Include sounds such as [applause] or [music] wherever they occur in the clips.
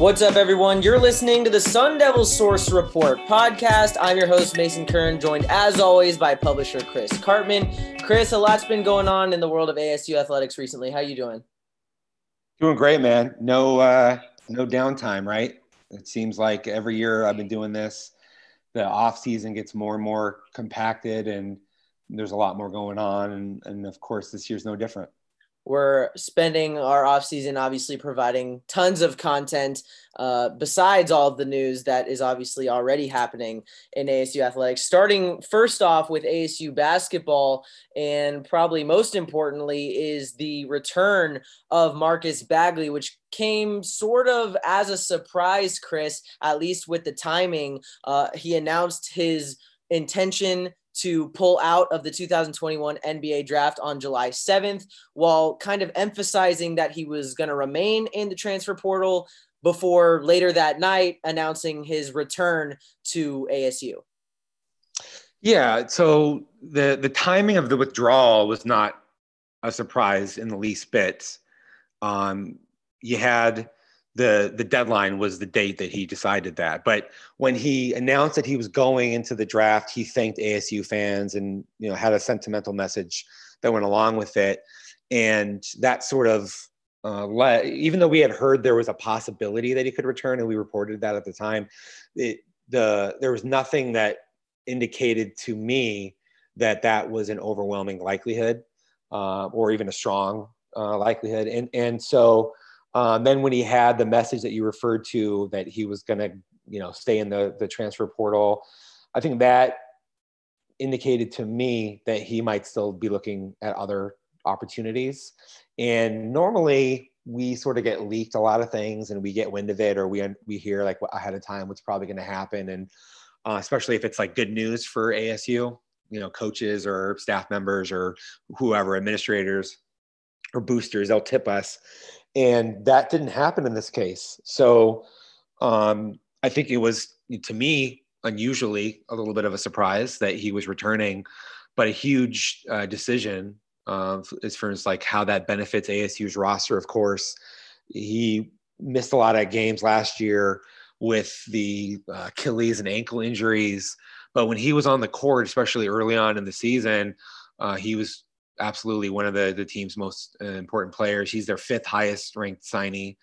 What's up, everyone? You're listening to the Sun Devil Source Report podcast. I'm your host, Mason Kern, joined as always by publisher Chris Karpman. Chris, a lot's been going on in the world of ASU athletics recently. How you doing? Doing great, man. No, uh, no downtime, right? It seems like every year I've been doing this, the off season gets more and more compacted, and there's a lot more going on, and, and of course, this year's no different we're spending our off season obviously providing tons of content uh, besides all the news that is obviously already happening in ASU athletics. Starting first off with ASU basketball, and probably most importantly, is the return of Marcus Bagley, which came sort of as a surprise, Chris, at least with the timing. Uh, he announced his intention to pull out of the 2021 NBA draft on July 7th, while kind of emphasizing that he was going to remain in the transfer portal before later that night announcing his return to ASU. Yeah, so the the timing of the withdrawal was not a surprise in the least bit. Um, you had the the deadline was the date that he decided that. But when he announced that he was going into the draft, he thanked ASU fans and you know had a sentimental message that went along with it, and that sort of uh, let, even though we had heard there was a possibility that he could return, and we reported that at the time, it, the there was nothing that indicated to me that that was an overwhelming likelihood uh, or even a strong uh, likelihood, and and so um, then when he had the message that you referred to that he was going to, you know, stay in the the transfer portal, I think that indicated to me that he might still be looking at other opportunities. And normally we sort of get leaked a lot of things and we get wind of it or we we hear like ahead of time what's probably going to happen and uh, especially if it's like good news for ASU, you know, coaches or staff members or whoever administrators or boosters, they'll tip us and that didn't happen in this case. So um, I think it was to me unusually a little bit of a surprise that he was returning, but a huge uh, decision uh, as far as like how that benefits ASU's roster. Of course, he missed a lot of games last year with the uh, Achilles and ankle injuries, but when he was on the court, especially early on in the season, uh, he was absolutely one of the, the team's most uh, important players. He's their fifth highest ranked signee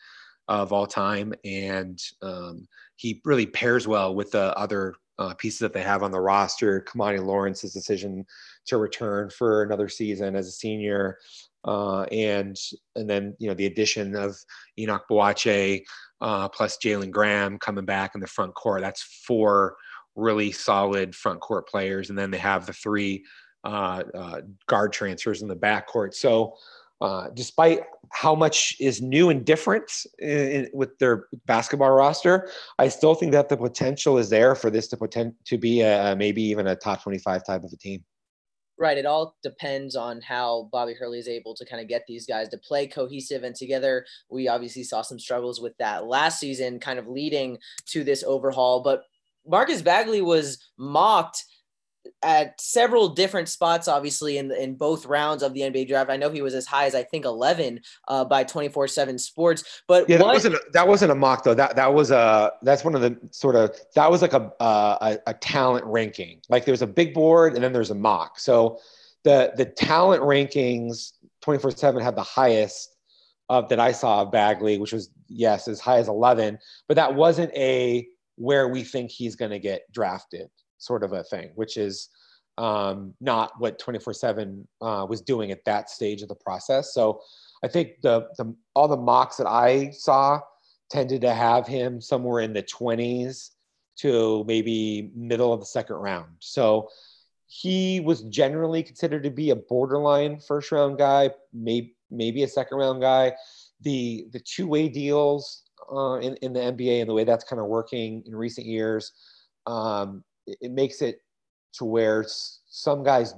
of all time. And um, he really pairs well with the other uh, pieces that they have on the roster. Kimani Lawrence's decision to return for another season as a senior. Uh, and and then you know the addition of Enoch Boakye uh, plus Jalen Graham coming back in the front court. That's four really solid front court players, and then they have the three guard transfers in the backcourt. So, uh, despite how much is new and different in, in, with their basketball roster, I still think that the potential is there for this to potent to be a, maybe even a top 25 type of a team. Right. It all depends on how Bobby Hurley is able to kind of get these guys to play cohesive and together. We obviously saw some struggles with that last season, kind of leading to this overhaul. But Marcus Bagley was mocked at several different spots, obviously in in both rounds of the NBA draft. I know he was as high as I think eleven uh, by twenty four seven Sports. But yeah, what, that wasn't a, that wasn't a mock though. That that was a that's one of the sort of that was like a a, a talent ranking. Like there's a big board and then there's a mock. So the the talent rankings twenty four seven had the highest of that I saw of Bagley, which was yes as high as eleven. But that wasn't a where we think he's going to get drafted sort of a thing, which is um, not what 24 uh, 7 was doing at that stage of the process. So I think the, the all the mocks that I saw tended to have him somewhere in the 20s to maybe middle of the second round. So he was generally considered to be a borderline first round guy, maybe maybe a second round guy. The the two way deals uh, in in the NBA and the way that's kind of working in recent years, um, it makes it to where some guys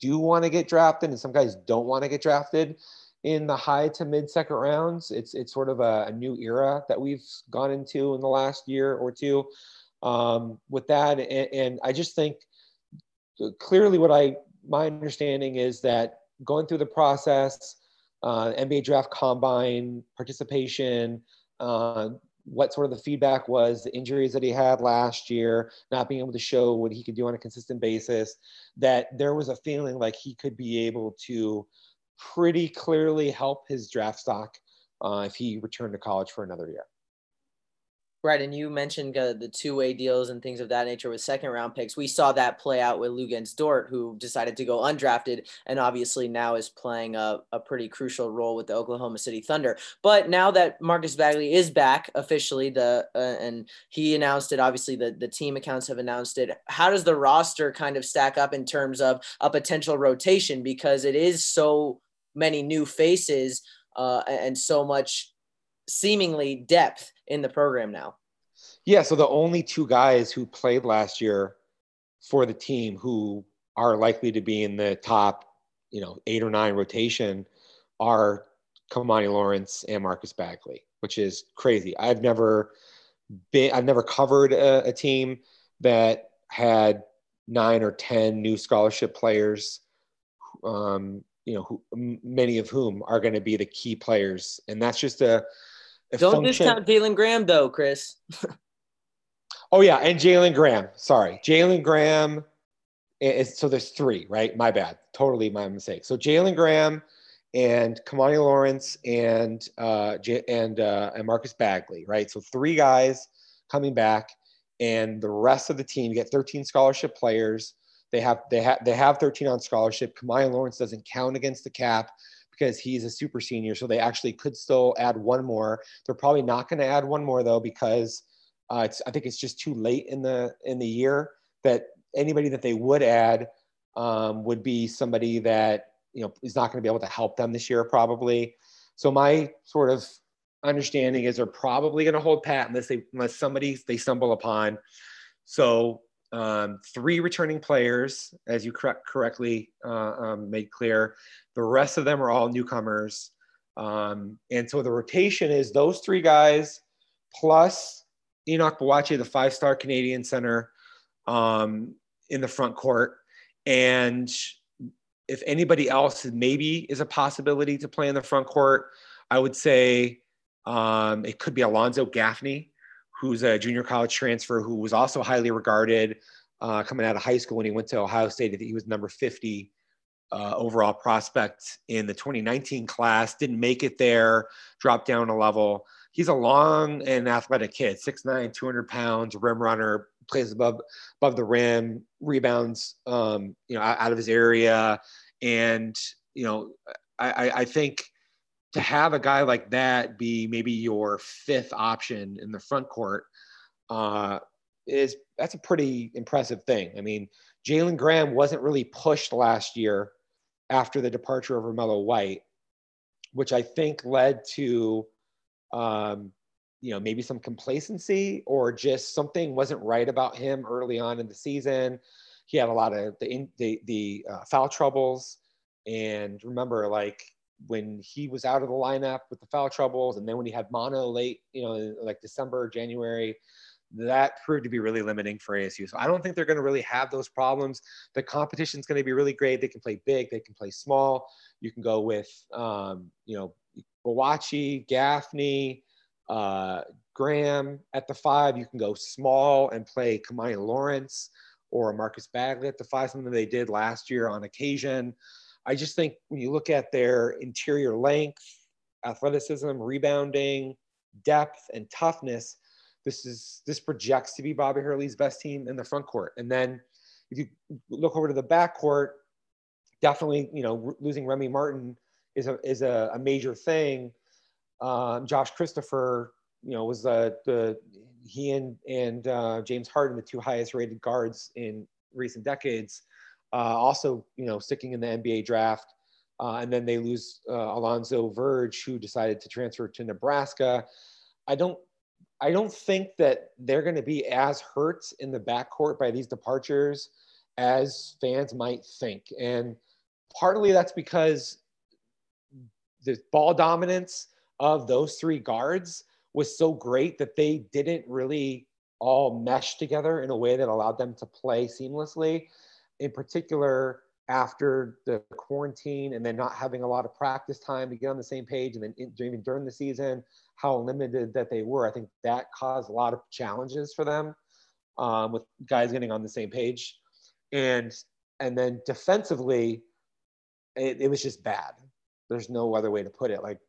do want to get drafted and some guys don't want to get drafted in the high to mid second rounds. It's it's sort of a, a new era that we've gone into in the last year or two um, with that, and, and I just think clearly what I my understanding is that going through the process, uh, NBA draft combine participation, uh, what sort of the feedback was, the injuries that he had last year, not being able to show what he could do on a consistent basis, that there was a feeling like he could be able to pretty clearly help his draft stock uh, if he returned to college for another year. Right, and you mentioned uh, the two-way deals and things of that nature with second-round picks. We saw that play out with Luguentz Dort, who decided to go undrafted, and obviously now is playing a, a pretty crucial role with the Oklahoma City Thunder. But now that Marcus Bagley is back officially, the uh, and he announced it. Obviously, the the team accounts have announced it. How does the roster kind of stack up in terms of a potential rotation? Because it is so many new faces uh, and so much seemingly depth in the program now. Yeah, so the only two guys who played last year for the team who are likely to be in the top, you know, eight or nine rotation are Kimani Lawrence and Marcus Bagley, which is crazy. I've never been, I've never covered a, a team that had nine or ten new scholarship players. Um, you know, who, many of whom are going to be the key players, and that's just a don't function. discount Jalen Graham though, Chris. [laughs] oh yeah, and Jalen Graham. Sorry, Jalen Graham. Is, so there's three, right? My bad. Totally my mistake. So Jalen Graham and Kimani Lawrence and uh, J- and uh, and Marcus Bagley, right? So three guys coming back, and the rest of the team get 13 scholarship players. They have they have they have 13 on scholarship. Kimani Lawrence doesn't count against the cap because he's a super senior. So they actually could still add one more. They're probably not going to add one more though because uh, it's I think it's just too late in the in the year that anybody that they would add um, would be somebody that you know is not going to be able to help them this year probably. So my sort of understanding is they're probably going to hold pat unless they unless somebody they stumble upon. So um, three returning players, as you correct, correctly uh, um, made clear. The rest of them are all newcomers. Um, and so the rotation is those three guys plus Enoch Boakye, the five star Canadian center um, in the front court. And if anybody else maybe is a possibility to play in the front court, I would say um, it could be Alonzo Gaffney who's a junior college transfer who was also highly regarded uh, coming out of high school when he went to Ohio State. That he was number 50 uh, overall prospect in the 2019 class. Didn't make it there, dropped down a level. He's a long and athletic kid, 6'9", 200 pounds, rim runner, plays above above the rim, rebounds, um, you know, out, out, of his area, and you know, I, I think to have a guy like that be maybe your fifth option in the front court uh, is that's a pretty impressive thing. I mean, Jalen Graham wasn't really pushed last year after the departure of Romello White, which I think led to, um, you know, maybe some complacency or just something wasn't right about him early on in the season. He had a lot of the the, the uh, foul troubles, and remember, like when he was out of the lineup with the foul troubles, and then when he had mono late, you know, like December, January, that proved to be really limiting for ASU. So I don't think they're going to really have those problems. The competition is going to be really great. They can play big, they can play small. You can go with, um, you know, Boakye, Gaffney, uh, Graham at the five. You can go small and play Kimani Lawrence or Marcus Bagley at the five, something they did last year on occasion. I just think when you look at their interior length, athleticism, rebounding, depth, and toughness, this is this projects to be Bobby Hurley's best team in the front court. And then if you look over to the back court, definitely you know losing Remy Martin is a is a, a major thing. Um, Josh Christopher, you know, was the he and and uh, James Harden, the two highest rated guards in recent decades. Uh, also, you know, sticking in the NBA draft. Uh, and then they lose uh, Alonzo Verge, who decided to transfer to Nebraska. I don't, I don't think that they're going to be as hurt in the backcourt by these departures as fans might think. And partly that's because the ball dominance of those three guards was so great that they didn't really all mesh together in a way that allowed them to play seamlessly in particular, after the quarantine and then not having a lot of practice time to get on the same page and then in, even during the season how limited that they were. I think that caused a lot of challenges for them um, with guys getting on the same page. And and then defensively it, it was just bad. There's no other way to put it. Like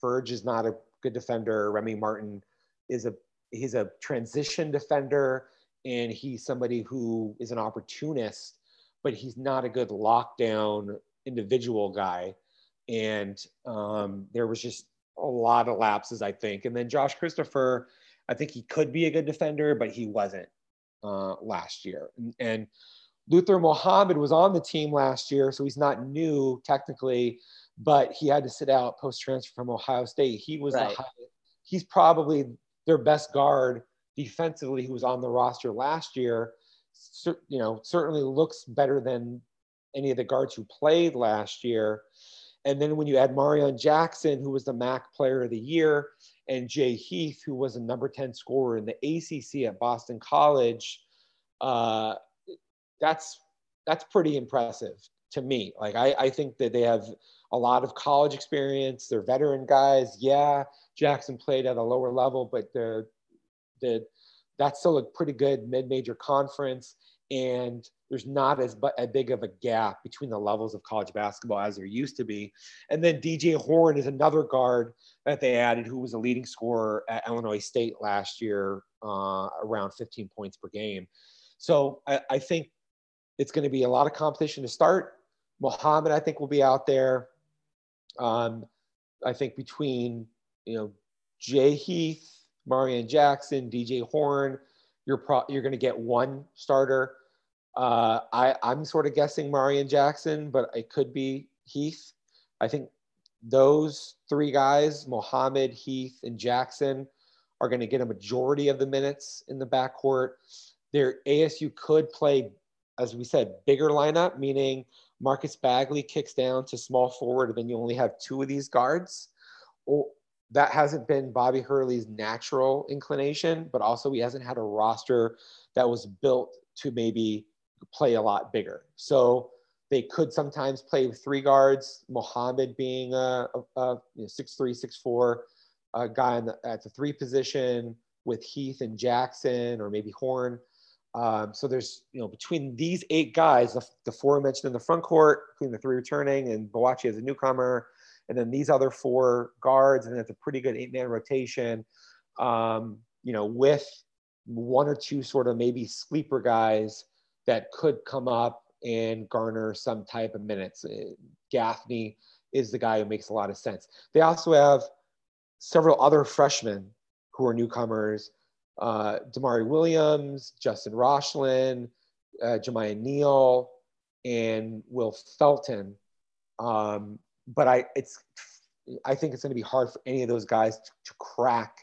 Verge is not a good defender. Remy martin is a he's a transition defender and he's somebody who is an opportunist but he's not a good lockdown individual guy. And um, there was just a lot of lapses, I think. And then Josh Christopher, I think he could be a good defender, but he wasn't uh, last year. And, and Luther Muhammad was on the team last year, so he's not new technically, but he had to sit out post transfer from Ohio State. He was right. the high, he's probably their best guard defensively who was on the roster last year you know, certainly looks better than any of the guards who played last year. And then when you add Marreon Jackson, who was the MAC player of the year, and Jay Heath, who was a number 10 scorer in the ACC at Boston College, uh, that's that's pretty impressive to me. Like I, I think that they have a lot of college experience. They're veteran guys. Yeah, Jackson played at a lower level, but the the that's still a pretty good mid-major conference and there's not as, but as big of a gap between the levels of college basketball as there used to be. And then DJ Horne is another guard that they added who was a leading scorer at Illinois State last year, uh, around 15 points per game. So I, I think it's going to be a lot of competition to start. Muhammad, I think, will be out there. Um, I think between you know Jay Heath, Marreon Jackson, DJ Horne. You're pro- you're going to get one starter. Uh, I I'm sort of guessing Marreon Jackson, but it could be Heath. I think those three guys, Muhammad, Heath, and Jackson, are going to get a majority of the minutes in the backcourt. Their ASU could play, as we said, bigger lineup, meaning Marcus Bagley kicks down to small forward, and then you only have two of these guards. That hasn't been Bobby Hurley's natural inclination, but also he hasn't had a roster that was built to maybe play a lot bigger. So they could sometimes play three guards, Muhammad being a, a, a you know, a guy the, at the three position with Heath and Jackson or maybe Horne. Um, so there's, you know, between these eight guys, the, the four mentioned in the front court, including the three returning and Boakye as a newcomer, and then these other four guards, and it's a pretty good eight man rotation. Um, you know, with one or two sort of maybe sleeper guys that could come up and garner some type of minutes. Uh, Gaffney is the guy who makes a lot of sense. They also have several other freshmen who are newcomers uh, Damari Williams, Justin Rochlin, uh, Jamiya Neal, and Will Felton. Um, but I it's I think it's going to be hard for any of those guys to, to crack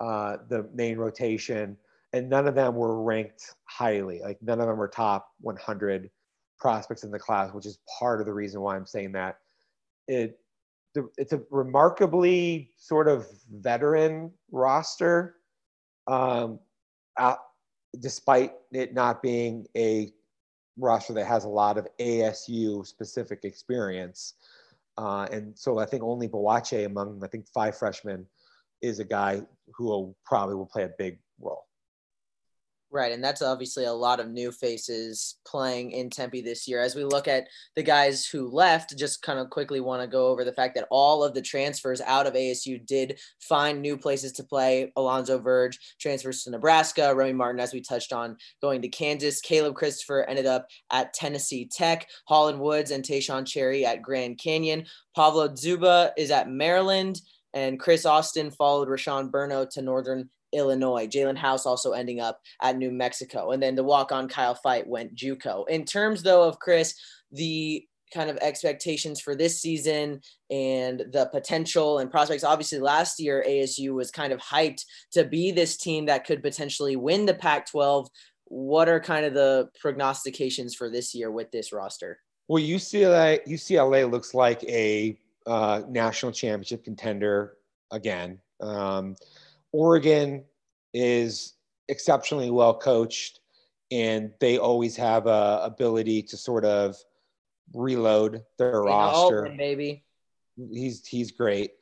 uh, the main rotation, and none of them were ranked highly. Like none of them were top 100 prospects in the class, which is part of the reason why I'm saying that. It it's a remarkably sort of veteran roster, um, uh, despite it not being a roster that has a lot of ASU specific experience. Uh, and so I think only Boakye among I think five freshmen is a guy who will, probably will play a big role. Right, and that's obviously a lot of new faces playing in Tempe this year. As we look at the guys who left, just kind of quickly want to go over the fact that all of the transfers out of ASU did find new places to play. Alonzo Verge transfers to Nebraska, Remy Martin, as we touched on, going to Kansas. Caleb Christopher ended up at Tennessee Tech. Holland Woods and Taeshon Cherry at Grand Canyon. Pavlo Dziuba is at Maryland. And Chris Austin followed Rashon Burno to Northern Illinois. Jalen House also ending up at New Mexico. And then the walk on Kyle Fite went Juco. In terms, though, of Chris, the kind of expectations for this season and the potential and prospects. Obviously, last year, ASU was kind of hyped to be this team that could potentially win the Pac 12. What are kind of the prognostications for this year with this roster? Well, UCLA, UCLA looks like a uh, national championship contender again. Um, Oregon is exceptionally well coached, and they always have a ability to sort of reload their roster. Baby. He's he's great,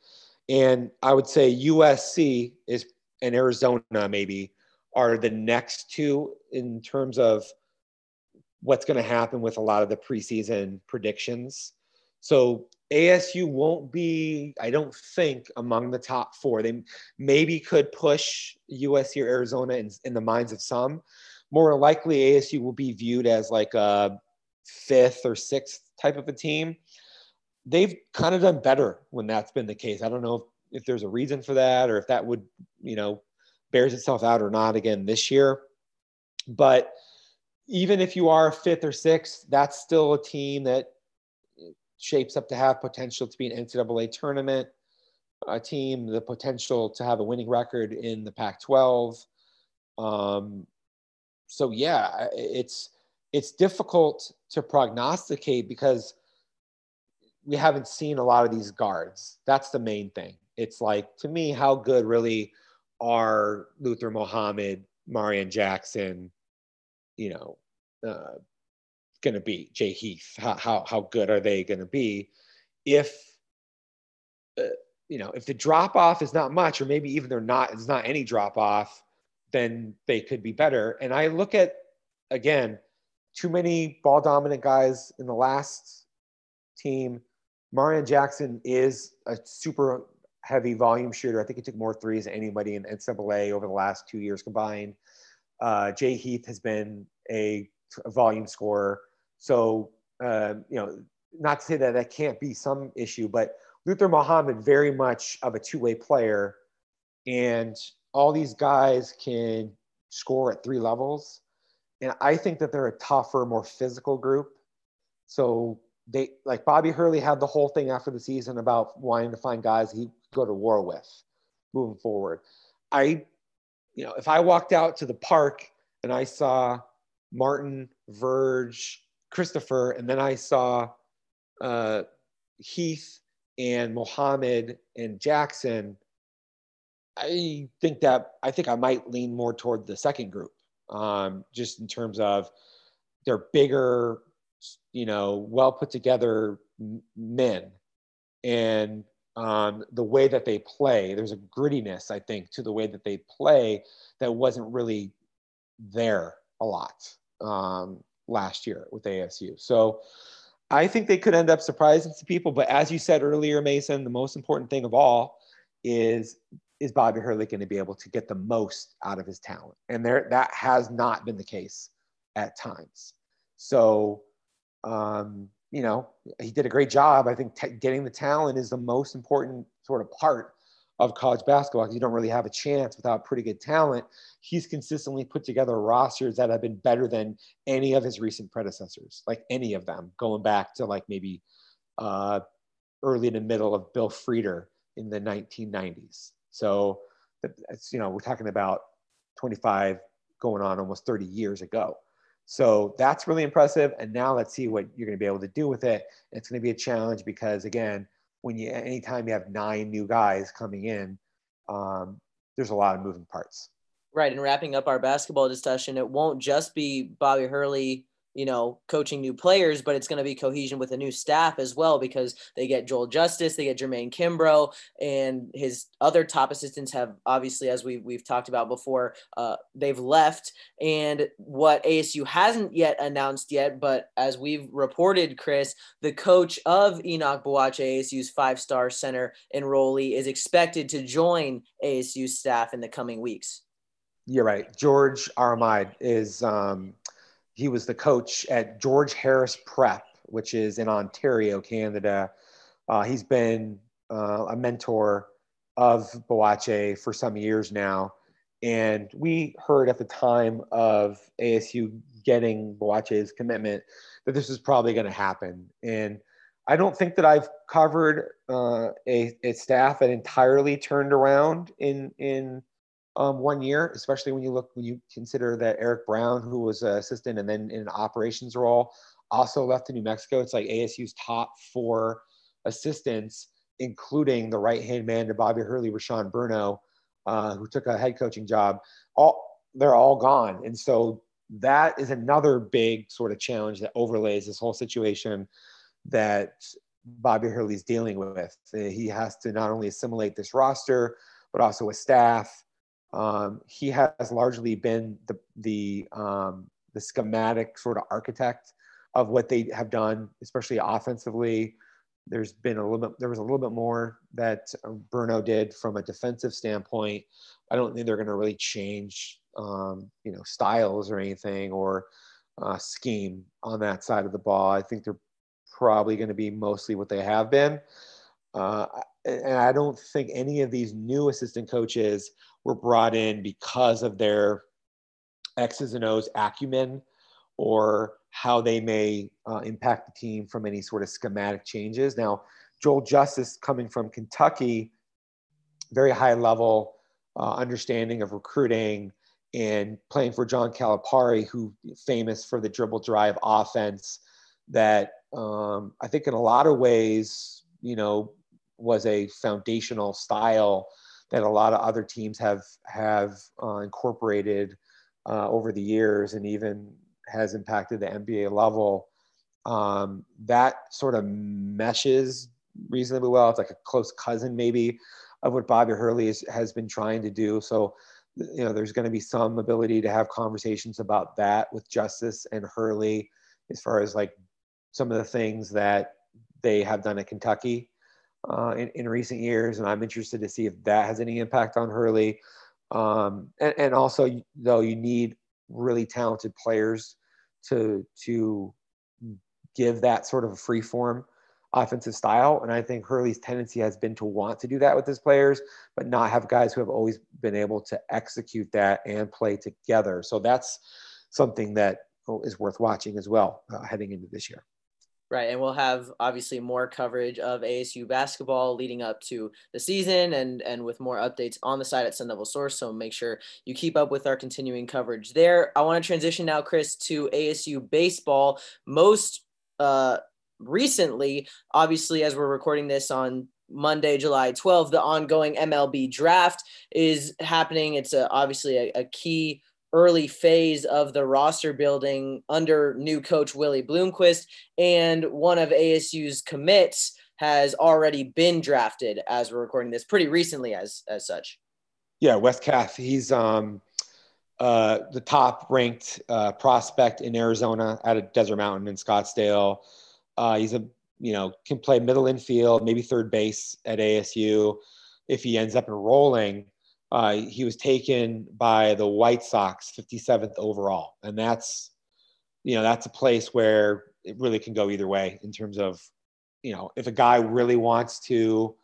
and I would say USC is and Arizona maybe are the next two in terms of what's going to happen with a lot of the preseason predictions. So ASU won't be, I don't think, among the top four. They maybe could push USC or Arizona in, in the minds of some. More likely, ASU will be viewed as like a fifth or sixth type of a team. They've kind of done better when that's been the case. I don't know if, if there's a reason for that or if that would, you know, bears itself out or not again this year. But even if you are fifth or sixth, that's still a team that shapes up to have potential to be an NCAA tournament a team, the potential to have a winning record in the Pac-12. Um, so yeah, it's it's difficult to prognosticate because we haven't seen a lot of these guards. That's the main thing. It's like to me, how good really are Luther Muhammad, Marreon Jackson, you know, uh, going to be Jay Heath? How, how, how good are they going to be if, uh, you know, if the drop off is not much, or maybe even they're not, it's not any drop off, then they could be better. And I look at, again, too many ball dominant guys in the last team. Marreon Jackson is a super heavy volume shooter. I think he took more threes than anybody in NCAA over the last two years combined. Uh, Jay Heath has been a, a volume scorer. So, uh, you know, not to say that that can't be some issue, but Luther Muhammad very much of a two-way player, and all these guys can score at three levels. And I think that they're a tougher, more physical group. So they like Bobby Hurley had the whole thing after the season about wanting to find guys he go to war with moving forward. I, you know, if I walked out to the park and I saw Martin, Verge, Christopher, and then I saw uh, Heath and Muhammad and Jackson, I think that I think I might lean more toward the second group, um, just in terms of they're bigger, you know, well put together men, and um, the way that they play. There's a grittiness, I think, to the way that they play that wasn't really there a lot um, last year with ASU. So I think they could end up surprising some people. But as you said earlier, Mason, the most important thing of all is is Bobby Hurley going to be able to get the most out of his talent? And there that has not been the case at times. So um, you know, he did a great job. I think t- getting the talent is the most important sort of part of college basketball because you don't really have a chance without pretty good talent. He's consistently put together rosters that have been better than any of his recent predecessors, like any of them, going back to like maybe uh, early to middle of Bill Frieder in the 1990s. So that's, you know, we're talking about 25 going on almost 30 years ago. So that's really impressive. And now let's see what you're going to be able to do with it. It's going to be a challenge because again, when you anytime you have nine new guys coming in, um, there's a lot of moving parts. Right. And wrapping up our basketball discussion, it won't just be Bobby Hurley you know, coaching new players, but it's going to be cohesion with a new staff as well because they get Joel Justice, they get Jermaine Kimbrough, and his other top assistants have obviously, as we we've talked about before, uh, they've left. And what ASU hasn't yet announced yet, but as we've reported, Chris, the coach of Enoch Boakye, ASU's five-star center enrollee, is expected to join ASU staff in the coming weeks. You're right. George Aramide is. Um, he was the coach at George Harris Prep, which is in Ontario, Canada. Uh, he's been uh, a mentor of Boakye for some years now. And we heard at the time of ASU getting Boakye's commitment that this is probably going to happen. And I don't think that I've covered uh, a, a, staff that entirely turned around in in um, one year, especially when you look when you consider that Eric Brown, who was an assistant and then in an operations role, also left to New Mexico. It's like ASU's top four assistants, including the right hand man to Bobby Hurley, Rashon Burno, uh, who took a head coaching job. All they're all gone, and so that is another big sort of challenge that overlays this whole situation. that Bobby Hurley's dealing with. He has to not only assimilate this roster, but also a staff. Um, he has largely been the the um, the schematic sort of architect of what they have done, especially offensively. There's been a little bit. There was a little bit more that Burno did from a defensive standpoint. I don't think they're going to really change, um, you know, styles or anything or uh, scheme on that side of the ball. I think they're probably going to be mostly what they have been. Uh, and I don't think any of these new assistant coaches were brought in because of their X's and O's acumen or how they may uh, impact the team from any sort of schematic changes. Now, Joel Justice coming from Kentucky, very high level uh, understanding of recruiting and playing for John Calipari, who famous for the dribble drive offense that um, I think in a lot of ways, you know, was a foundational style that a lot of other teams have have uh, incorporated uh, over the years, and even has impacted the NBA level. Um, that sort of meshes reasonably well. It's like a close cousin, maybe, of what Bobby Hurley is, has been trying to do. So, you know, there's going to be some ability to have conversations about that with Justice and Hurley, as far as like some of the things that they have done at Kentucky uh, in, in recent years, and I'm interested to see if that has any impact on Hurley. Um, and, and also, though, you need really talented players to to give that sort of a free form offensive style. And I think Hurley's tendency has been to want to do that with his players, but not have guys who have always been able to execute that and play together. So that's something that is worth watching as well uh, heading into this year. Right, and we'll have obviously more coverage of ASU basketball leading up to the season, and and with more updates on the site at Sun Devil Source. So make sure you keep up with our continuing coverage there. I want to transition now, Chris, to ASU baseball. Most uh, recently, obviously, as we're recording this on Monday, July 12th, the ongoing MLB draft is happening. It's a, obviously a, a key early phase of the roster building under new coach Willie Bloomquist, and one of ASU's commits has already been drafted as we're recording this pretty recently as as such. Yeah, Wes Kath, he's um uh the top ranked uh, prospect in Arizona out of Desert Mountain in Scottsdale. Uh, he's a you know can play middle infield, maybe third base at ASU if he ends up enrolling uh, he was taken by the White Sox, 57th overall, and that's you know that's a place where it really can go either way in terms of you know if a guy really wants to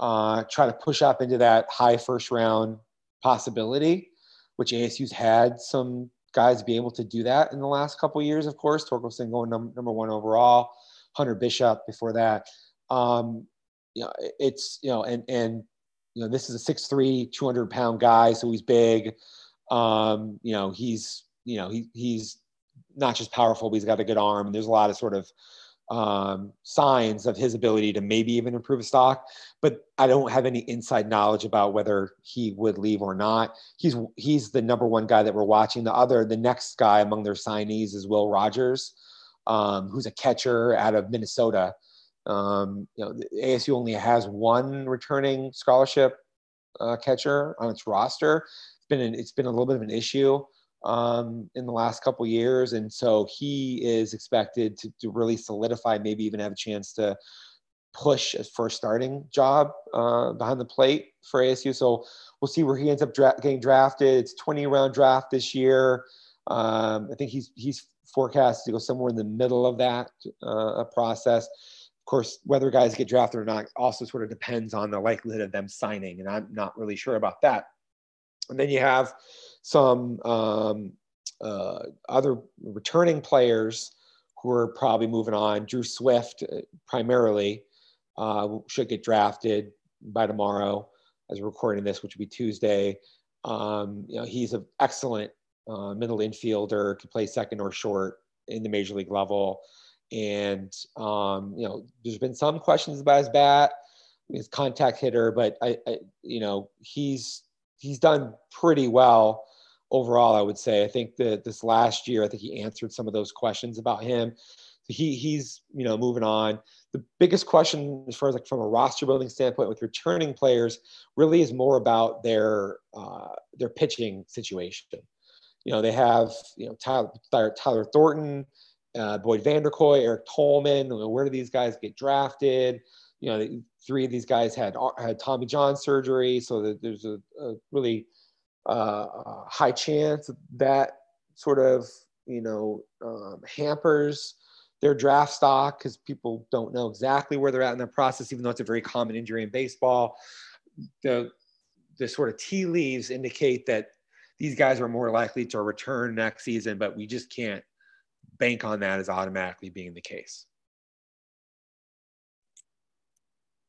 uh, try to push up into that high first round possibility, which ASU's had some guys be able to do that in the last couple years. Of course, Torkelson going num- number one overall, Hunter Bishop before that. Um, you know, it's you know, and and you know, this is a 6'3", 200 pound guy, so he's big. Um, you know, he's, you know, he, he's not just powerful, but he's got a good arm. And there's a lot of sort of um, signs of his ability to maybe even improve his stock. But I don't have any inside knowledge about whether he would leave or not. He's he's the number one guy that we're watching. The other, the next guy among their signees is Will Rogers, um, who's a catcher out of Minnesota. Um, you know, ASU only has one returning scholarship uh, catcher on its roster. It's been an, it's been a little bit of an issue um, in the last couple years, and so he is expected to, to really solidify, maybe even have a chance to push for a starting job uh, behind the plate for ASU. So we'll see where he ends up dra- getting drafted. It's 20 round draft this year. Um, I think he's he's forecast to go somewhere in the middle of that uh, process. Of course, whether guys get drafted or not also sort of depends on the likelihood of them signing, and I'm not really sure about that. And then you have some um, uh, other returning players who are probably moving on. Drew Swift, uh, primarily, uh, should get drafted by tomorrow as we're recording this, which would be Tuesday. Um, you know, he's an excellent uh, middle infielder, can play second or short in the major league level. And um, you know, there's been some questions about his bat, his contact hitter, but I, I, you know, he's he's done pretty well overall. I would say. I think that this last year, I think he answered some of those questions about him. So he he's you know moving on. The biggest question, as far as like from a roster building standpoint, with returning players, really is more about their uh, their pitching situation. You know, they have you know Tyler, Tyler Thornton, uh, Boyd Vander Kooi, Eric Tolman. Where do these guys get drafted? You know, three of these guys had had Tommy John surgery, so there's a, a really uh, high chance that sort of you know um, hampers their draft stock because people don't know exactly where they're at in the process, even though it's a very common injury in baseball. The the sort of tea leaves indicate that these guys are more likely to return next season, but we just can't bank on that as automatically being the case.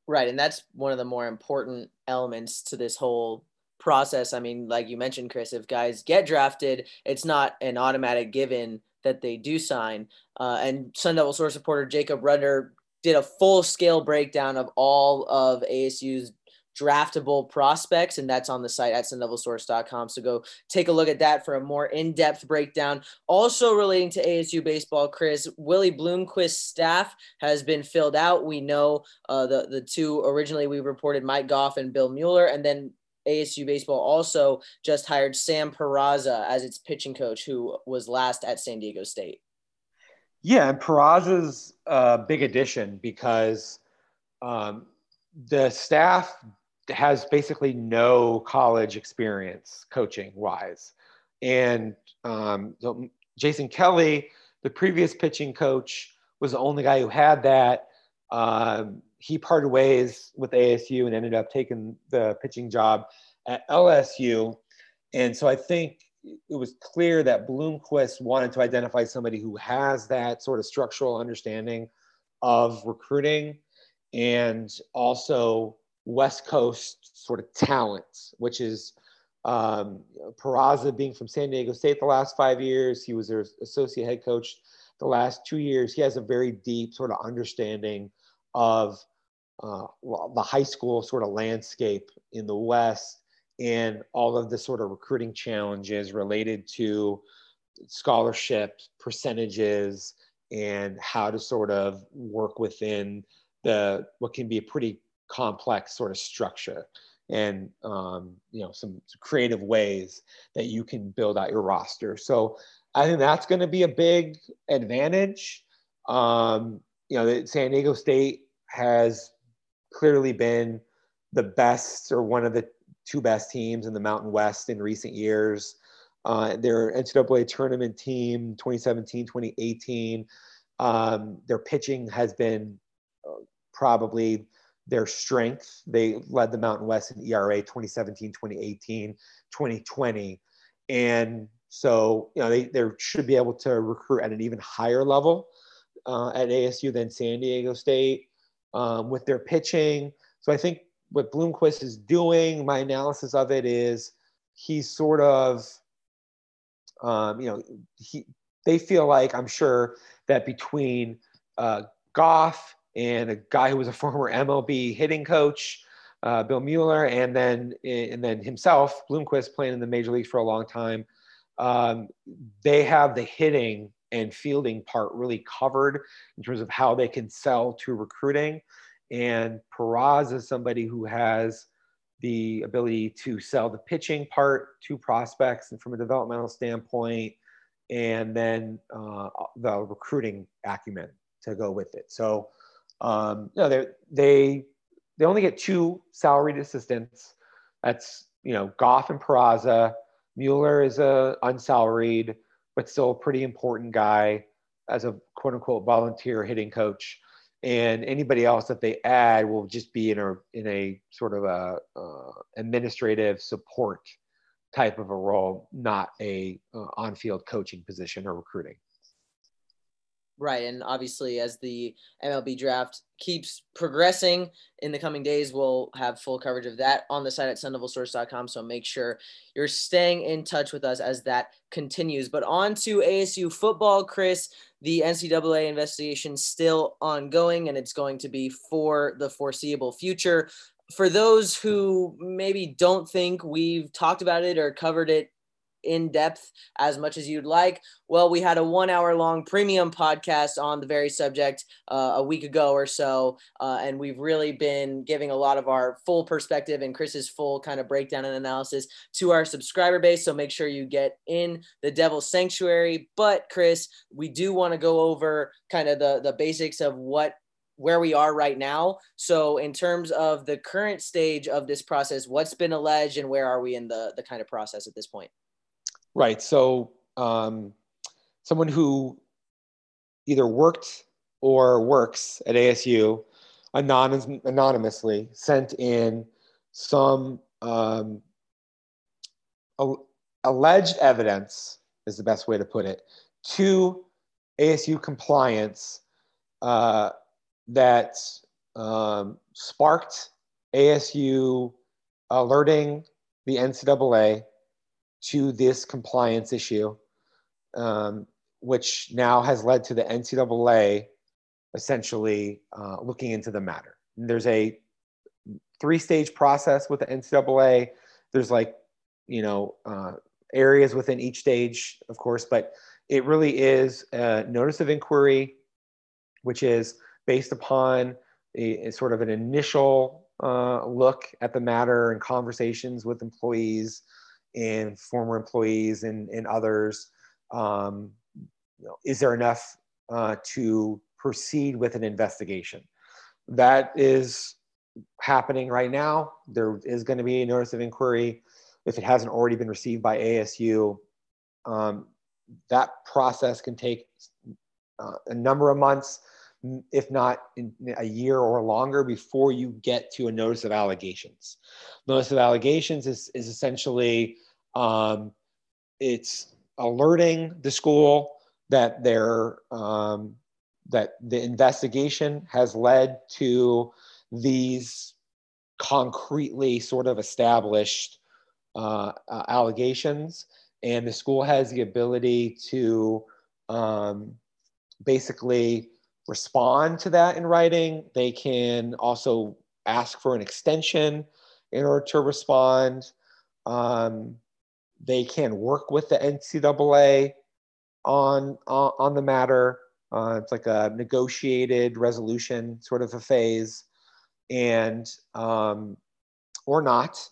Right. And that's one of the more important elements to this whole process. I mean, like you mentioned, Chris, if guys get drafted, it's not an automatic given that they do sign. Uh, and Sun Devil source reporter Jacob Rudner did a full scale breakdown of all of ASU's draftable prospects, and that's on the site at sundevilsource.com. So go take a look at that for a more in depth breakdown. Also relating to ASU baseball, Chris, Willie Bloomquist's staff has been filled out. We know uh, the, the two originally we reported Mike Goff and Bill Mueller, and then ASU baseball also just hired Sam Peraza as its pitching coach, who was last at San Diego State. Yeah, and Peraza's a big addition because um, the staff has basically no college experience coaching wise. And um, so Jason Kelly, the previous pitching coach, was the only guy who had that. Um, he parted ways with ASU and ended up taking the pitching job at LSU. And so I think it was clear that Bloomquist wanted to identify somebody who has that sort of structural understanding of recruiting and also West Coast sort of talents, which is um, Peraza being from San Diego State the last five years. He was their associate head coach the last two years. He has a very deep sort of understanding of uh, the high school sort of landscape in the West and all of the sort of recruiting challenges related to scholarship percentages and how to sort of work within the what can be a pretty complex sort of structure and um, you know some, creative ways that you can build out your roster. So i think that's going to be a big advantage. Um, you know san diego state has clearly been the best or one of the two best teams in the mountain west in recent years. Uh, their ncaa tournament team 2017 2018 um, their pitching has been probably their strength. They led the Mountain West in ERA 2017, 2018, 2020. And so, you know, they, they should be able to recruit at an even higher level uh, at ASU than San Diego State um, with their pitching. So I think what Bloomquist is doing, my analysis of it is he's sort of, um, you know, he, they feel like I'm sure that between uh, Goff and a guy who was a [laughs] former MLB hitting coach, uh, Bill Mueller, and then and then himself, Bloomquist, playing in the major leagues for a long time. Um, they have the hitting and fielding part really covered in terms of how they can sell to recruiting. And Peraza is somebody who has the ability to sell the pitching part to prospects and from a developmental standpoint, and then uh, the recruiting acumen to go with it. So um, you know, they they they only get two salaried assistants. That's you know Goff and Peraza. Mueller is a unsalaried, but still a pretty important guy as a quote unquote volunteer hitting coach. And anybody else that they add will just be in a in a sort of a uh, administrative support type of a role, not a uh, on-field coaching position or recruiting. Right. And obviously, as the MLB draft keeps progressing in the coming days, we'll have full coverage of that on the site at sundevilsource.com. So make sure you're staying in touch with us as that continues. But on to ASU football, Chris. The NCAA investigation still ongoing, and it's going to be for the foreseeable future. For those who maybe don't think we've talked about it or covered it in depth as much as you'd like, well, we had a one hour long premium podcast on the very subject uh, a week ago or so. Uh, and we've really been giving a lot of our full perspective and Chris's full kind of breakdown and analysis to our subscriber base. So make sure you get in the Devil's Sanctuary. But, Chris, we do want to go over kind of the, the basics of what where we are right now. So, in terms of the current stage of this process, what's been alleged and where are we in the, the kind of process at this point? Right. So, um, someone who either worked or works at ASU anonymous, anonymously sent in some um, alleged evidence, is the best way to put it, to ASU compliance. Uh, that um, sparked ASU alerting the NCAA to this compliance issue, um, which now has led to the NCAA essentially uh, looking into the matter. And there's a three stage process with the NCAA. There's like, you know, uh, areas within each stage, of course, but it really is a notice of inquiry, which is based upon a, a sort of an initial uh, look at the matter and conversations with employees and former employees and, and others. Um, you know, is there enough uh, to proceed with an investigation? That is happening right now. There is going to be a notice of inquiry if it hasn't already been received by ASU. Um, that process can take uh, a number of months if not a year or longer before you get to a notice of allegations. Notice of allegations is, is essentially um, it's alerting the school that their um, that the investigation has led to these concretely sort of established uh, uh, allegations, and the school has the ability to um, basically respond to that in writing. They can also ask for an extension in order to respond. Um, they can work with the NCAA on on, on the matter. Uh, it's like a negotiated resolution sort of a phase, and um, or not.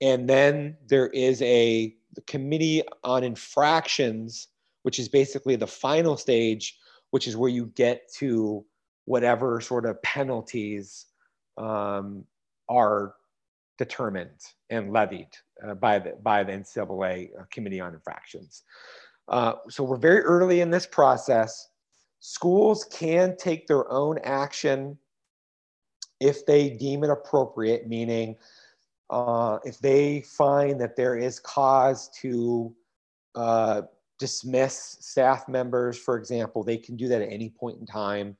And then there is a committee on infractions, which is basically the final stage which is where you get to whatever sort of penalties um, are determined and levied uh, by the by the NCAA uh, Committee on Infractions. Uh, so we're very early in this process. Schools can take their own action if they deem it appropriate, meaning uh, if they find that there is cause to uh, dismiss staff members, for example. They can do that at any point in time.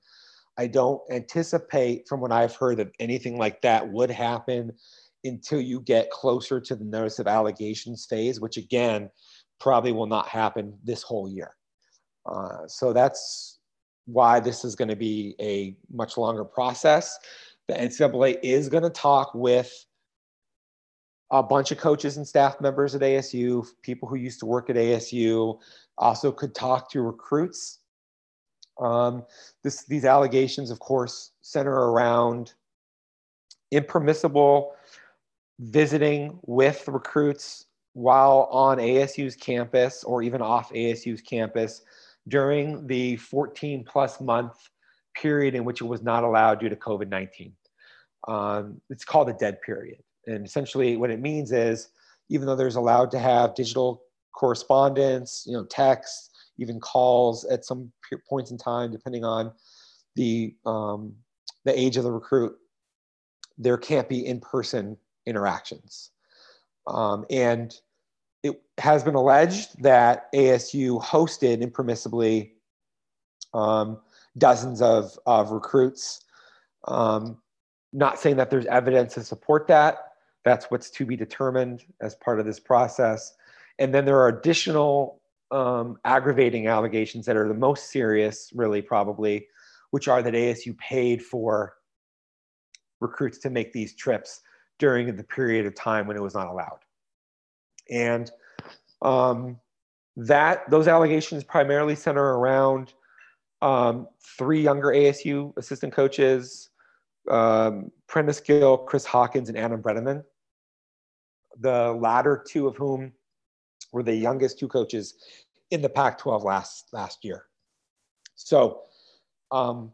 I don't anticipate, from what I've heard, that anything like that would happen until you get closer to the notice of allegations phase, which again, probably will not happen this whole year. Uh, so that's why this is going to be a much longer process. The NCAA is going to talk with a bunch of coaches and staff members at ASU, people who used to work at ASU, also could talk to recruits. Um, this, these allegations, of course, center around impermissible visiting with recruits while on ASU's campus or even off ASU's campus during the 14 plus month period in which it was not allowed due to COVID 19. Um, it's called a dead period. And essentially, what it means is, even though there's allowed to have digital correspondence, you know, text, even calls at some points in time, depending on the um, the age of the recruit, there can't be in-person interactions. Um, and it has been alleged that ASU hosted impermissibly um, dozens of, of recruits. Um, not saying that there's evidence to support that, that's what's to be determined as part of this process. And then there are additional um, aggravating allegations that are the most serious, really, probably, which are that ASU paid for recruits to make these trips during the period of time when it was not allowed. And Um, that those allegations primarily center around um, three younger ASU assistant coaches, um, Prentice Gill, Chris Hawkins, and Adam Breneman. The latter two of whom were the youngest two coaches in the Pac-12 last last year. So um,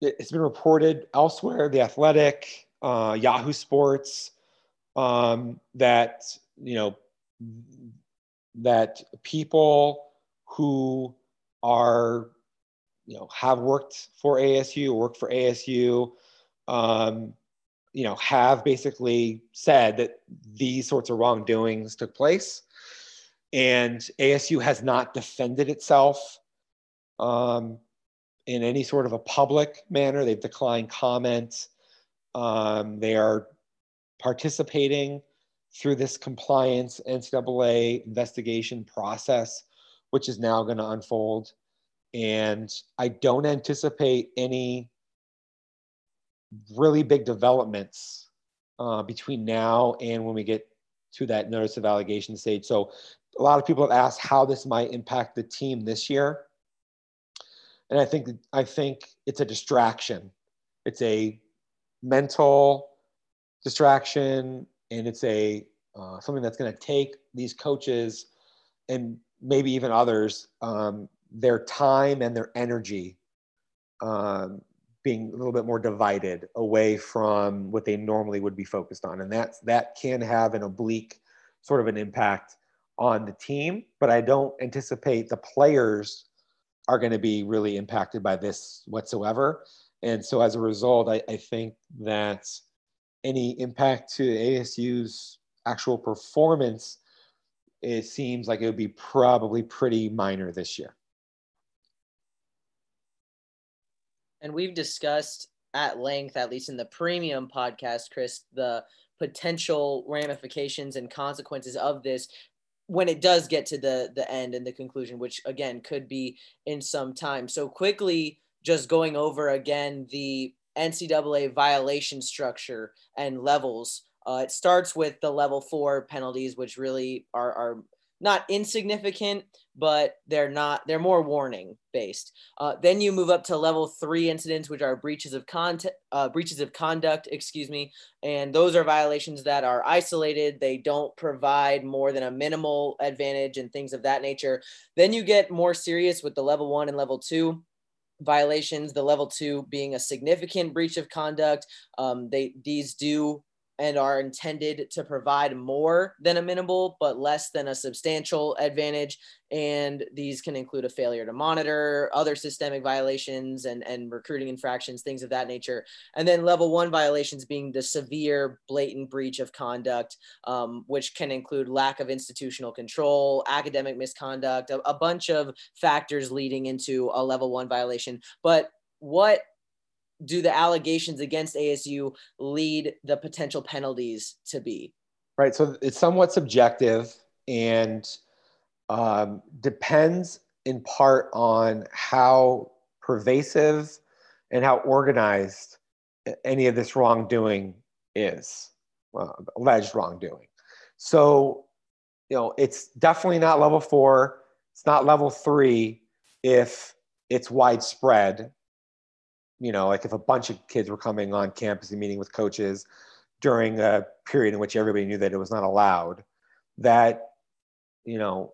it, has been reported elsewhere, The Athletic, uh, Yahoo Sports, um, that you know that people who are you know have worked for ASU, work for ASU, um, you know, have basically said that these sorts of wrongdoings took place, and ASU has not defended itself um, in any sort of a public manner. They've declined comment. Um, they are participating through this compliance NCAA investigation process, which is now going to unfold. And I don't anticipate any really big developments uh, between now and when we get to that notice of allegation stage. So a lot of people have asked how this might impact the team this year. And I think I think it's a distraction. It's a mental distraction and it's a uh, something that's going to take these coaches and maybe even others um, their time and their energy um, being a little bit more divided away from what they normally would be focused on. And that that can have an oblique sort of an impact on the team but i don't anticipate the players are going to be really impacted by this whatsoever and so as a result i, I think that any impact to ASU's actual performance, it seems like it would be probably pretty minor this year. And we've discussed at length, at least in the premium podcast, Chris, the potential ramifications and consequences of this when it does get to the the end and the conclusion which again could be in some time so quickly just going over again the NCAA violation structure and levels. Uh, it starts with the level four penalties, which really are, are not insignificant, but they're not, they're more warning based. Uh, then you move up to level three incidents, which are breaches of content, uh, breaches of conduct, excuse me. And those are violations that are isolated. They don't provide more than a minimal advantage and things of that nature. Then you get more serious with the level one and level two violations, the level two being a significant breach of conduct. Um, they these do and are intended to provide more than a minimal but less than a substantial advantage. And these can include a failure to monitor other systemic violations and, and recruiting infractions things of that nature. And then level one violations being the severe blatant breach of conduct um, which can include lack of institutional control academic misconduct a, a bunch of factors leading into a level one violation. But what do the allegations against ASU lead the potential penalties to be? Right. So it's somewhat subjective and um, depends in part on how pervasive and how organized any of this wrongdoing is, uh, alleged wrongdoing. So, you know, it's definitely not level four. It's not level three if it's widespread you know, like if a bunch of kids were coming on campus and meeting with coaches during a period in which everybody knew that it was not allowed, that, you know,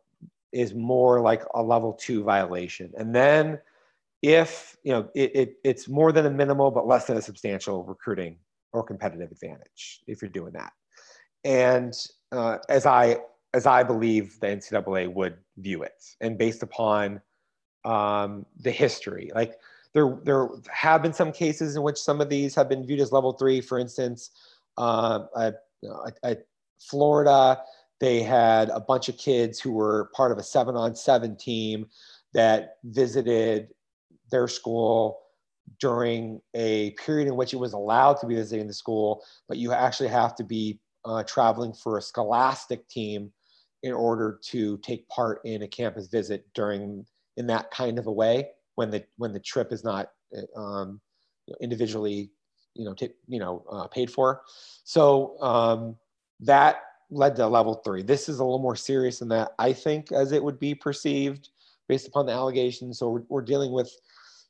is more like a level two violation. And then if, you know, it, it, it's more than a minimal but less than a substantial recruiting or competitive advantage if you're doing that. And uh, as I as I believe the NCAA would view it, and based upon um, the history, like there, there have been some cases in which some of these have been viewed as level three. For instance, uh, Florida, they had a bunch of kids who were part of a seven on seven team that visited their school during a period in which it was allowed to be visiting the school, but you actually have to be uh, traveling for a scholastic team in order to take part in a campus visit during in that kind of a way when the when the trip is not um, individually you know t- you know uh, paid for so um, that led to level three. This is a little more serious than that, I think, as it would be perceived based upon the allegations. So we're, we're dealing with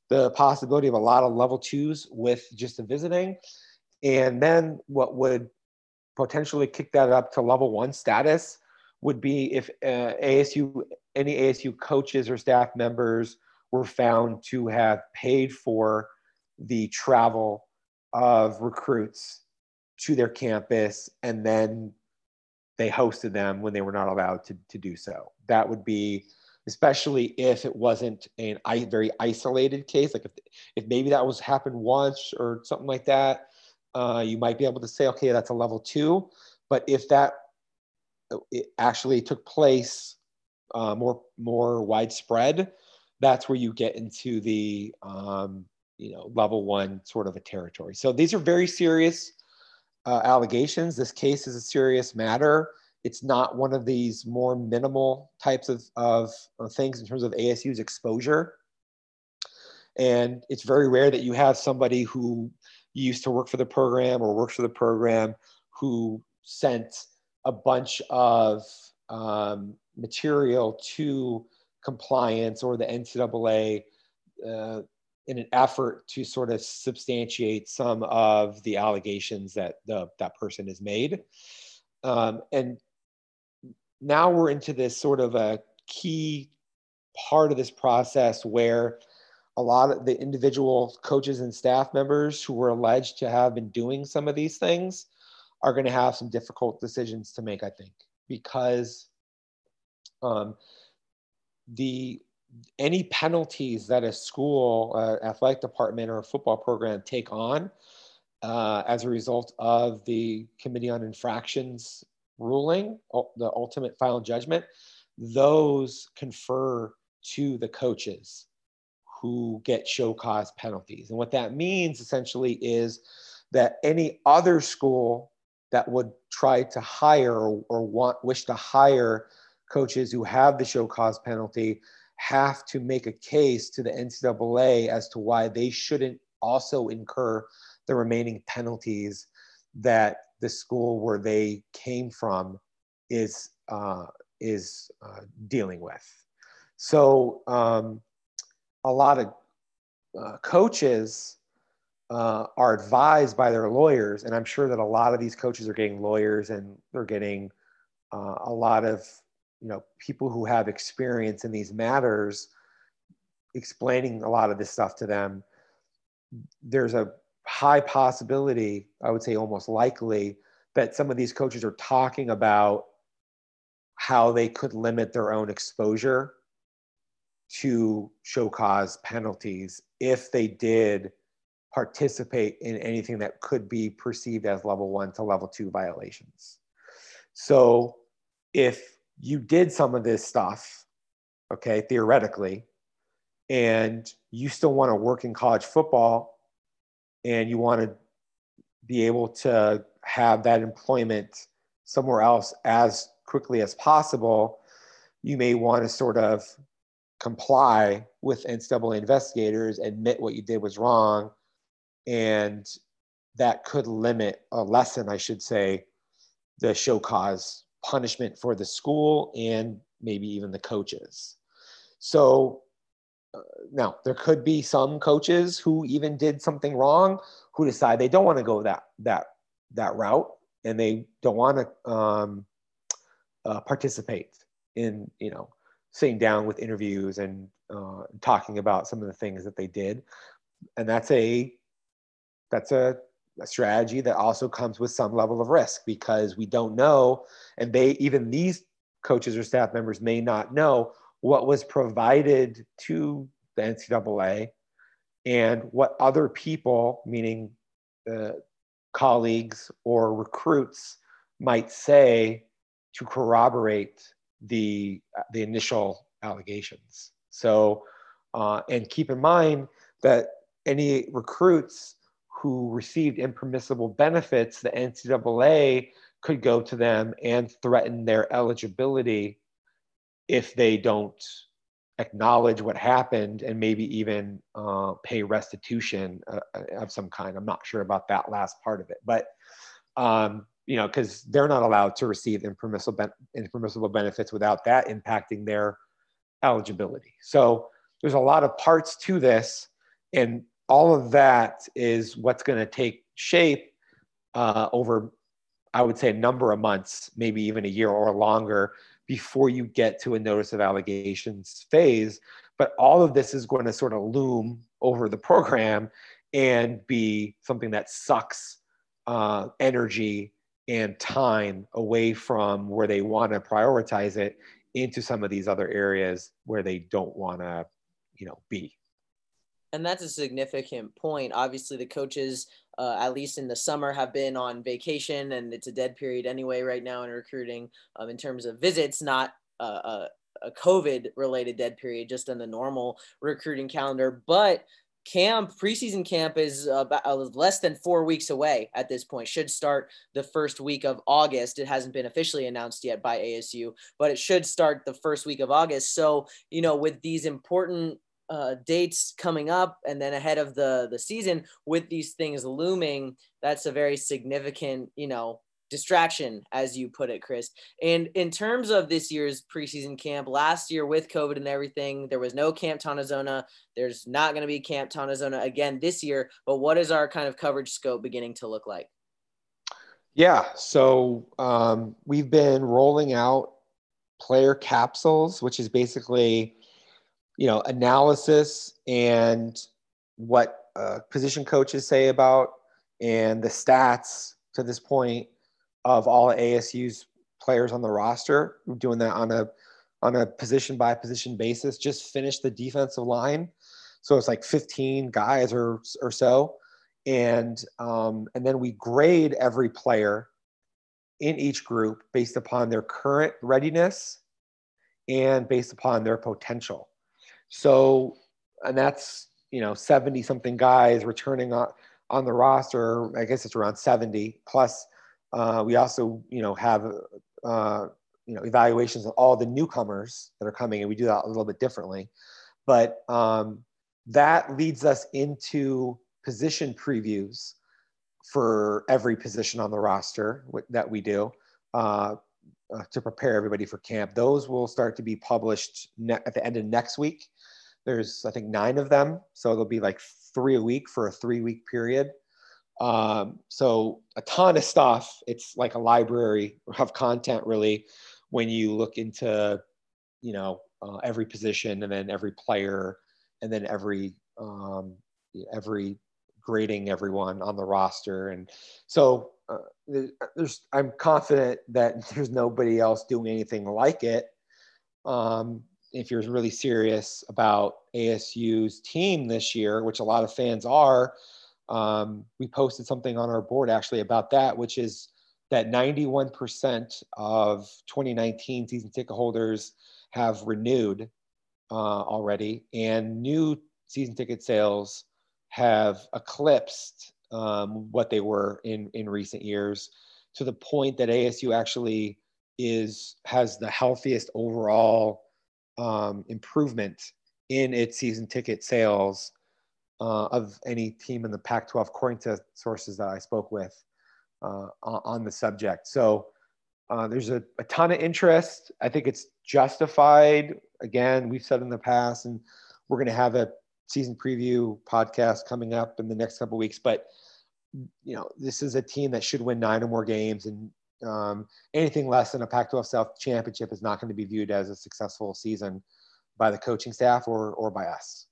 the possibility of a lot of level twos with just the visiting. And then what would potentially kick that up to level one status would be if uh, ASU, any ASU coaches or staff members were found to have paid for the travel of recruits to their campus and then they hosted them when they were not allowed to, to do so. That would be, especially if it wasn't a very isolated case, like if, if maybe that was happened once or something like that, uh, you might be able to say, okay, that's a level two. But if that it actually took place uh, more more widespread, that's where you get into the um, you know level one sort of a territory. So these are very serious uh, allegations. This case is a serious matter. It's not one of these more minimal types of, of, of things in terms of ASU's exposure. And it's very rare that you have somebody who used to work for the program or works for the program who sent a bunch of um, material to compliance or the NCAA uh, in an effort to sort of substantiate some of the allegations that the, that person has made. Um, and now we're into this sort of a key part of this process where a lot of the individual coaches and staff members who were alleged to have been doing some of these things are going to have some difficult decisions to make, I think, because um, the any penalties that a school, uh, athletic department, or football program take on uh, as a result of the Committee on Infractions ruling, the ultimate final judgment, those confer to the coaches who get show cause penalties. And what that means essentially is that any other school that would try to hire or, or want wish to hire coaches who have the show cause penalty have to make a case to the NCAA as to why they shouldn't also incur the remaining penalties that the school where they came from is uh, is uh, dealing with. So um, a lot of uh, coaches uh, are advised by their lawyers, and I'm sure that a lot of these coaches are getting lawyers and they're getting uh, a lot of you know people who have experience in these matters explaining a lot of this stuff to them there's a high possibility i would say almost likely that some of these coaches are talking about how they could limit their own exposure to show cause penalties if they did participate in anything that could be perceived as level one to level two violations. So if you did some of this stuff, okay, theoretically, and you still want to work in college football and you want to be able to have that employment somewhere else as quickly as possible, you may want to sort of comply with NCAA investigators, admit what you did was wrong, and that could limit a lesson, I should say, the show cause punishment for the school and maybe even the coaches. So uh, now there could be some coaches who even did something wrong who decide they don't want to go that that that route and they don't want to um, uh, participate in you know sitting down with interviews and uh, talking about some of the things that they did and that's a that's a a strategy that also comes with some level of risk because we don't know and they even these coaches or staff members may not know what was provided to the ncaa and what other people meaning uh, colleagues or recruits might say to corroborate the the initial allegations. So uh, and keep in mind that any recruits who received impermissible benefits, the NCAA could go to them and threaten their eligibility if they don't acknowledge what happened and maybe even uh, pay restitution uh, uh, of some kind. I'm not sure about that last part of it, but um, you know, because they're not allowed to receive impermissible, ben- impermissible benefits without that impacting their eligibility. So there's a lot of parts to this, and all of that is what's going to take shape uh, over, I would say, a number of months, maybe even a year or longer before you get to a notice of allegations phase. But all of this is going to sort of loom over the program and be something that sucks uh, energy and time away from where they want to prioritize it into some of these other areas where they don't want to you know be and that's a significant point. Obviously the coaches uh, at least in the summer have been on vacation and it's a dead period anyway right now in recruiting um, in terms of visits not a, a, a covid related dead period just in the normal recruiting calendar. But camp preseason camp is about uh, less than four weeks away at this point should start the first week of august. It hasn't been officially announced yet by asu but it should start the first week of august. So you know with these important uh, dates coming up and then ahead of the the season with these things looming that's a very significant you know distraction, as you put it, Chris. And in terms of this year's preseason camp, last year with COVID and everything, there was no Camp Tontozona. There's not going to be Camp Tontozona again this year. But what is our kind of coverage scope beginning to look like? Yeah, so um, we've been rolling out player capsules, which is basically, you know, analysis and what uh, position coaches say about and the stats to this point of all ASU's players on the roster. We're doing that on a on a position by position basis. Just finished the defensive line, so it's like 15 guys or or so, and um, and then we grade every player in each group based upon their current readiness and based upon their potential. So, and that's you know 70 something guys returning on on the roster. I guess it's around 70 plus uh, we also, you know, have uh, you know evaluations of all the newcomers that are coming, and we do that a little bit differently. But um, that leads us into position previews for every position on the roster that we do uh, uh, to prepare everybody for camp. Those will start to be published ne- at the end of next week. There's, I think, nine of them, so it'll be like three a week for a three-week period. Um, so a ton of stuff. It's like a library of content, really, when you look into, you know, uh, every position and then every player and then every um, every grading everyone on the roster. And so uh, there's, I'm confident that [laughs] there's nobody else doing anything like it. Um, if you're really serious about ASU's team this year, which a lot of fans are, um, we posted something on our board actually about that, which is that 91% of 2019 season ticket holders have renewed uh, already, and new season ticket sales have eclipsed um, what they were in in recent years, to the point that ASU actually is has the healthiest overall um, improvement in its season ticket sales uh, of any team in the Pac 12, according to sources that I spoke with uh, on the subject. So uh, there's a, a, ton of interest. I think it's justified. Again, we've said in the past, and we're going to have a season preview podcast coming up in the next couple weeks. But you know, this is a team that should win nine or more games, and um, anything less than a Pac-12 South championship is not going to be viewed as a successful season by the coaching staff or or by us.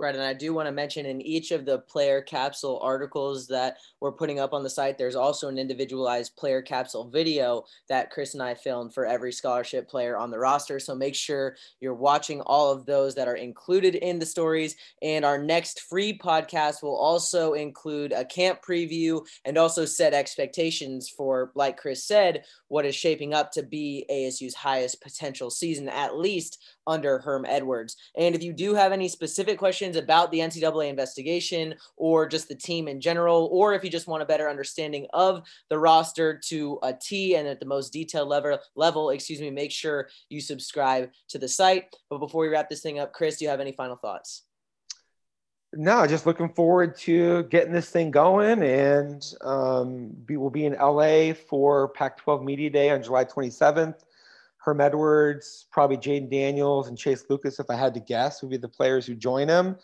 Right. And I do want to mention in each of the player capsule articles that we're putting up on the site, there's also an individualized player capsule video that Chris and I filmed for every scholarship player on the roster. So make sure you're watching all of those that are included in the stories. And our next free podcast will also include a camp preview and also set expectations for, like Chris said, what is shaping up to be ASU's highest potential season, at least under Herm Edwards. And if you do have any specific questions about the NCAA investigation or just the team in general, or if you just want a better understanding of the roster to a T and at the most detailed level, level, excuse me, make sure you subscribe to the site. But before we wrap this thing up, Chris, do you have any final thoughts? no, just looking forward to getting this thing going, and um, we will be in LA for Pac-12 Media Day on July 27th. Herm Edwards, probably Jayden Daniels, and Chase Lucas, if I had to guess, would be the players who join him.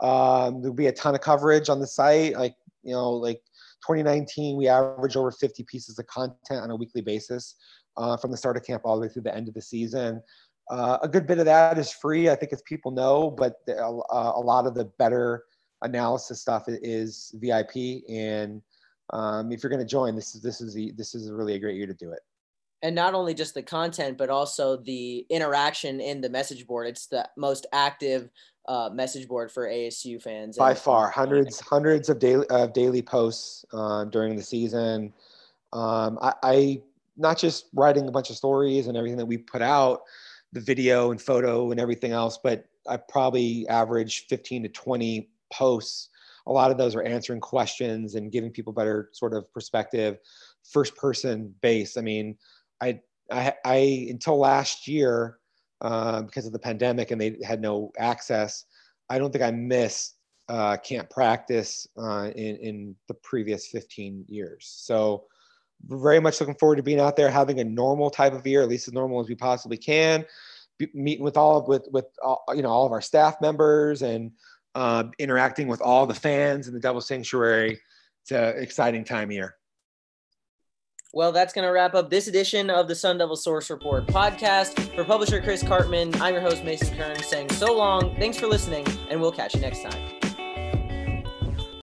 Um, there'll be a ton of coverage on the site. Like you know, like 2019, we average over 50 pieces of content on a weekly basis uh, from the start of camp all the way through the end of the season. Uh, a good bit of that is free, I think, as people know, but uh, a lot of the better analysis stuff is VIP. And um, if you're going to join, this is this is the, this is really a great year to do it. And not only just the content, but also the interaction in the message board. It's the most active uh, message board for ASU fans. By far, hundreds hundreds of daily of daily posts uh, during the season. Um, I, I not just writing a bunch of stories and everything that we put out the video and photo and everything else, but I probably average 15 to 20 posts. A lot of those are answering questions and giving people better sort of perspective, first person base. I mean, I, I, I until last year, uh, because of the pandemic and they had no access, I don't think I missed uh, camp practice uh, in, in the previous 15 years. So, very much looking forward to being out there, having a normal type of year, at least as normal as we possibly can. Be, meeting with all of with with all, you know all of our staff members and uh, interacting with all the fans in the Devil Sanctuary. It's an exciting time here. Well, that's going to wrap up this edition of the Sun Devil Source Report podcast. For publisher Chris Karpman, I'm your host, Mason Kern, saying so long, thanks for listening, and we'll catch you next time.